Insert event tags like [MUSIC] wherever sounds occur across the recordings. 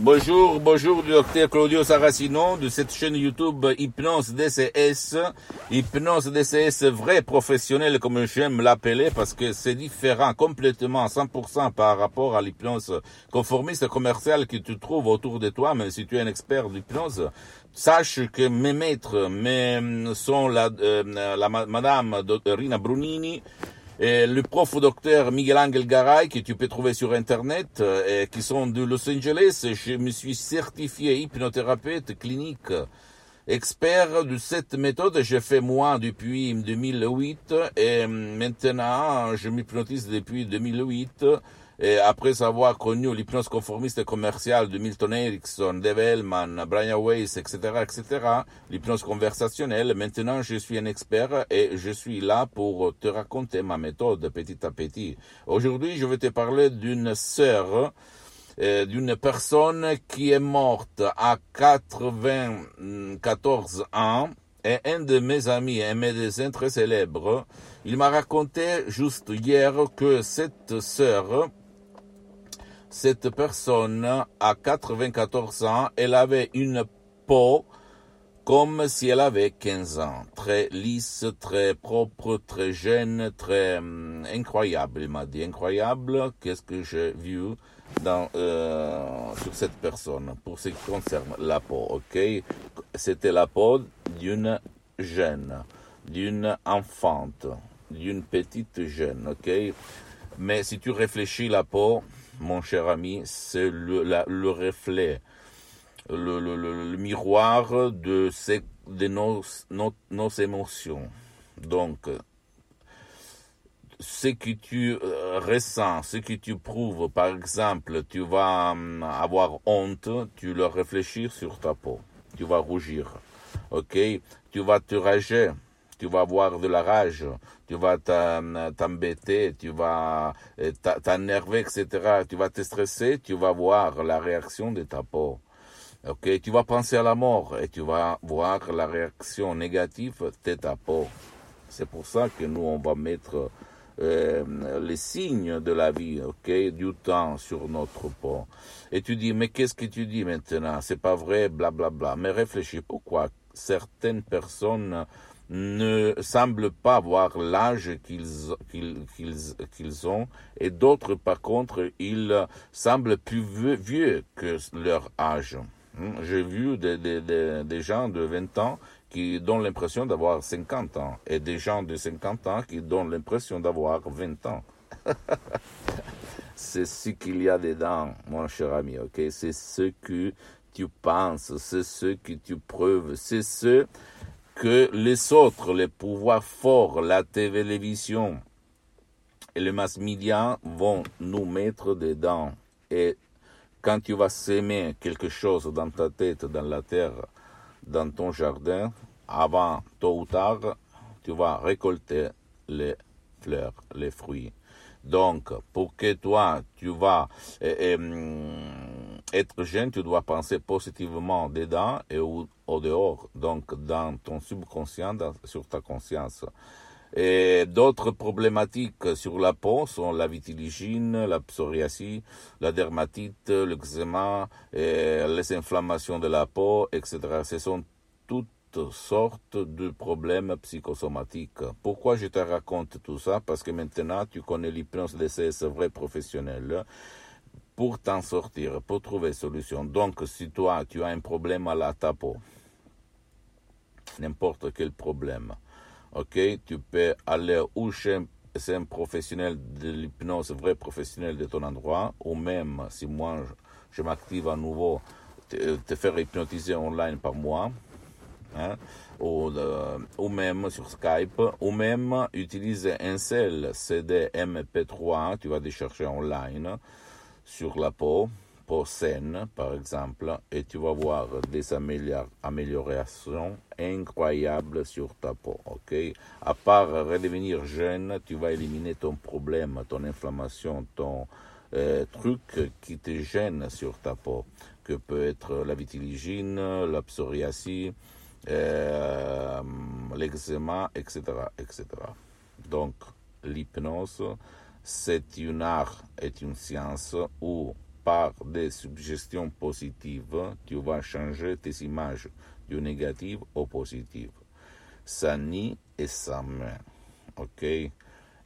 Bonjour, bonjour docteur Claudio Saracino de cette chaîne YouTube Hypnose DCS. Hypnose DCS vrai professionnel comme j'aime l'appeler parce que c'est différent complètement 100% par rapport à l'hypnose conformiste commerciale que tu trouves autour de toi, même si tu es un expert d'hypnose. Sache que mes maîtres mes, sont la, euh, la madame Rina Brunini, et le prof docteur Miguel Angel Garay, que tu peux trouver sur Internet, et qui sont de Los Angeles. Je me suis certifié hypnothérapeute clinique expert de cette méthode. J'ai fait moi depuis 2008 et maintenant je m'hypnotise depuis 2008 et après avoir connu l'hypnose conformiste commerciale de Milton Erickson, Dave Hellman, Brian Weiss, etc., etc., l'hypnose conversationnelle, maintenant je suis un expert et je suis là pour te raconter ma méthode petit à petit. Aujourd'hui, je vais te parler d'une sœur, euh, d'une personne qui est morte à 94 ans, et un de mes amis, un médecin très célèbre, il m'a raconté juste hier que cette sœur, cette personne, à 94 ans, elle avait une peau comme si elle avait 15 ans, très lisse, très propre, très jeune, très hum, incroyable. Il m'a dit incroyable. Qu'est-ce que j'ai vu dans, euh, sur cette personne pour ce qui concerne la peau, ok? C'était la peau d'une jeune, d'une enfante, d'une petite jeune, ok? Mais si tu réfléchis la peau, mon cher ami, c'est le, le, reflet, le, miroir de, nos, émotions. Donc, ce que tu euh, ressens, ce que tu prouves, par exemple, tu vas hum, avoir honte, tu le réfléchir sur ta peau. Tu vas rougir. Ok? Tu vas te rager tu vas avoir de la rage, tu vas t'embêter, tu vas euh, t'énerver, etc. Tu vas te stresser, tu vas voir la réaction de ta peau. Ok, tu vas penser à la mort et tu vas voir la réaction négative de ta peau. C'est pour ça que nous on va mettre euh, les signes de la vie, ok, du temps sur notre peau. Et tu dis mais qu'est-ce que tu dis maintenant? C'est pas vrai, blablabla. Bla, bla. Mais réfléchis pourquoi certaines personnes ne semblent pas avoir l'âge qu'ils qu'ils ont et d'autres par contre ils semblent plus vieux, que leur âge. Hmm, j'ai vu des, des, des, gens de 20 ans qui donnent l'impression d'avoir 50 ans et des gens de 50 ans qui donnent l'impression d'avoir 20 ans. [LAUGHS] c'est ce qu'il y a dedans, mon cher ami, ok? C'est ce que tu penses, c'est ce que tu preuves, c'est ce que les autres, les pouvoirs forts, la télévision et les mass médias vont nous mettre dedans. Et quand tu vas s'aimer quelque chose dans ta tête, dans la terre, dans ton jardin, avant, tôt ou tard, tu vas récolter les fleurs, les fruits. Donc, pour que toi, tu vas eh, eh, être jeune, tu dois penser positivement dedans et au, dehors, donc dans ton subconscient, sur ta conscience. Et d'autres problématiques sur la peau sont la vitiligine, la psoriasis, la dermatite, l'eczéma, les inflammations de la peau, etc. Ce sont toutes sortes de problèmes psychosomatiques. Pourquoi je te raconte tout ça? Parce que maintenant tu connais l'hypnose DCS vrai professionnel pour t'en sortir, pour trouver solution. Donc si toi tu as un problème à la ta n'importe quel problème, ok, tu peux aller ou chez un professionnel de l'hypnose, vrai professionnel de ton endroit, ou même si moi je, m'active à nouveau, te, faire hypnotiser online par moi, hein, ou, euh, ou, même sur Skype, ou même utiliser un seul CD MP3, tu vas chercher online sur la peau, peau saine par exemple, et tu vas voir des améliorations incroyables sur ta peau, ok? À part redevenir jeune, tu vas éliminer ton problème, ton inflammation, ton euh, truc qui te gêne sur ta peau, que peut être la vitiligine, la psoriasis, euh, l'eczéma, etc., etc. Donc, l'hypnose, c'est une art et une science où par des suggestions positives, tu vas changer tes images du négatif au positif. Ça nie et ça met. OK?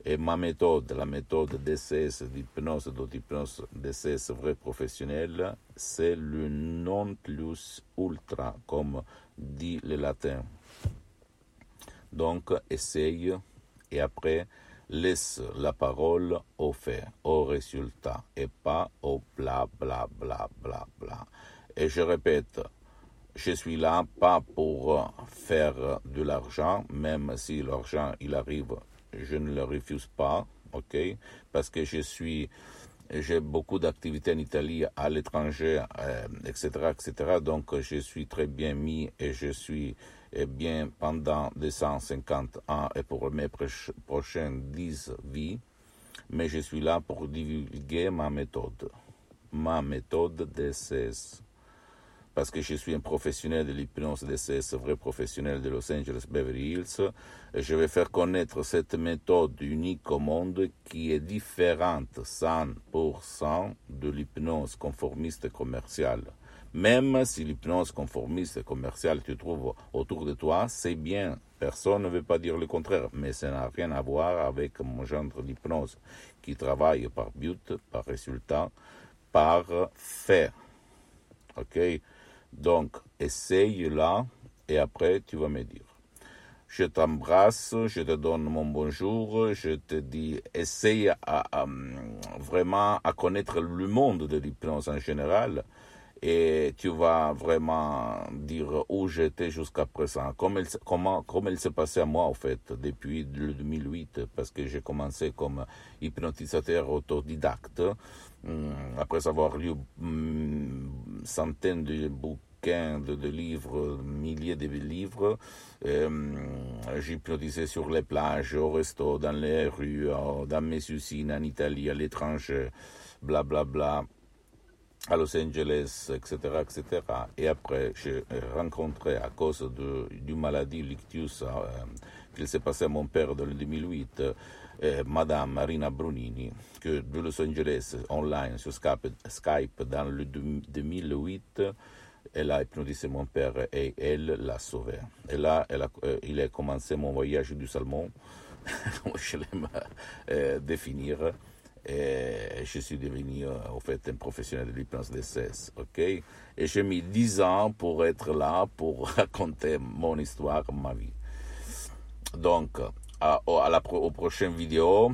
Et ma méthode, la méthode DCS, d'hypnose, d'hypnose DCS vrai professionnel, c'est le non plus ultra, comme dit le latin. Donc, essaye et après, laisse la parole au fait, au résultat, et pas au bla bla bla bla bla. Et je répète, je suis là pas pour faire de l'argent, même si l'argent il arrive, je ne le refuse pas, ok, parce que je suis j'ai beaucoup d'activités en Italie, à l'étranger, etc., euh, etc. Donc, je suis très bien mis et je suis eh bien pendant 250 ans et pour mes prochaines 10 vies. Mais je suis là pour divulguer ma méthode, ma méthode DCS parce que je suis un professionnel de l'hypnose DCS, vrai professionnel de Los Angeles Beverly Hills, et je vais faire connaître cette méthode unique au monde qui est différente 100% de l'hypnose conformiste commerciale. Même si l'hypnose conformiste et commerciale tu trouves autour de toi, c'est bien. Personne ne veut pas dire le contraire, mais ça n'a rien à voir avec mon genre d'hypnose qui travaille par but, par résultat, par fait. OK? Donc, essaye là et après tu vas me dire. Je t'embrasse, je te donne mon bonjour, je te dis, essaye à, vraiment à connaître le monde de l'hypnose en général et tu vas vraiment dire où j'étais jusqu'à présent, comme il, comment, comment il s'est passé à moi en fait depuis le 2008, parce que j'ai commencé comme hypnotisateur autodidacte, hum, après avoir lu hum, centaines de bouquins, de, livres, milliers de livres, euh, j'hypnotisais sur les plages, au resto, dans les rues, dans mes usines en Italie, à l'étranger, bla bla bla à Los Angeles, etc., etc. Et après, j'ai rencontré, à cause de, d'une maladie lictus euh, qu'il s'est passé à mon père dans le 2008, euh, Madame Marina Brunini, que de Los Angeles, online, sur Skype, Skype dans le 2008, elle a hypnotisé mon père et elle l'a sauvé. Et là, euh, il a commencé mon voyage du Salmon, [LAUGHS] comme je l'aime euh, définir et je suis devenu en fait un professionnel de l'hypnose de 16, ok? Et j'ai mis 10 ans pour être là, pour [LAUGHS] raconter mon histoire, ma vie. Donc, à, à la, aux prochaines vidéos,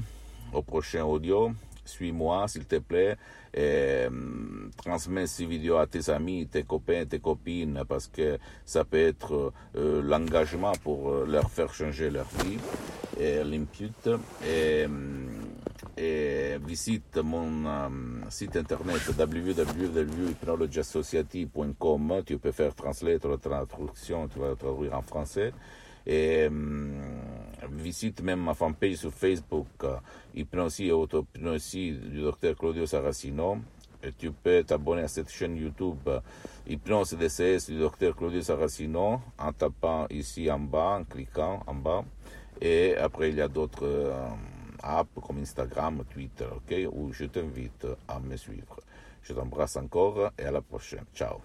au prochain audio, suis-moi s'il te plaît et hum, transmets ces vidéos à tes amis, tes copains, tes copines parce que ça peut être euh, l'engagement pour euh, leur faire changer leur vie et l'impute et hum, et visite mon um, site internet www.hypnologyassociative.com. Tu peux faire translate la traduction, tu vas traduire en français. Et um, visite même ma fanpage sur Facebook, uh, Hypnosie et Auto-Hypnosie du docteur Claudio Saracino. Et tu peux t'abonner à cette chaîne YouTube uh, Hypnose DCS du docteur Claudio Saracino en tapant ici en bas, en cliquant en bas. Et après, il y a d'autres. Uh, app comme Instagram, Twitter, ok Où je t'invite à me suivre. Je t'embrasse encore et à la prochaine. Ciao.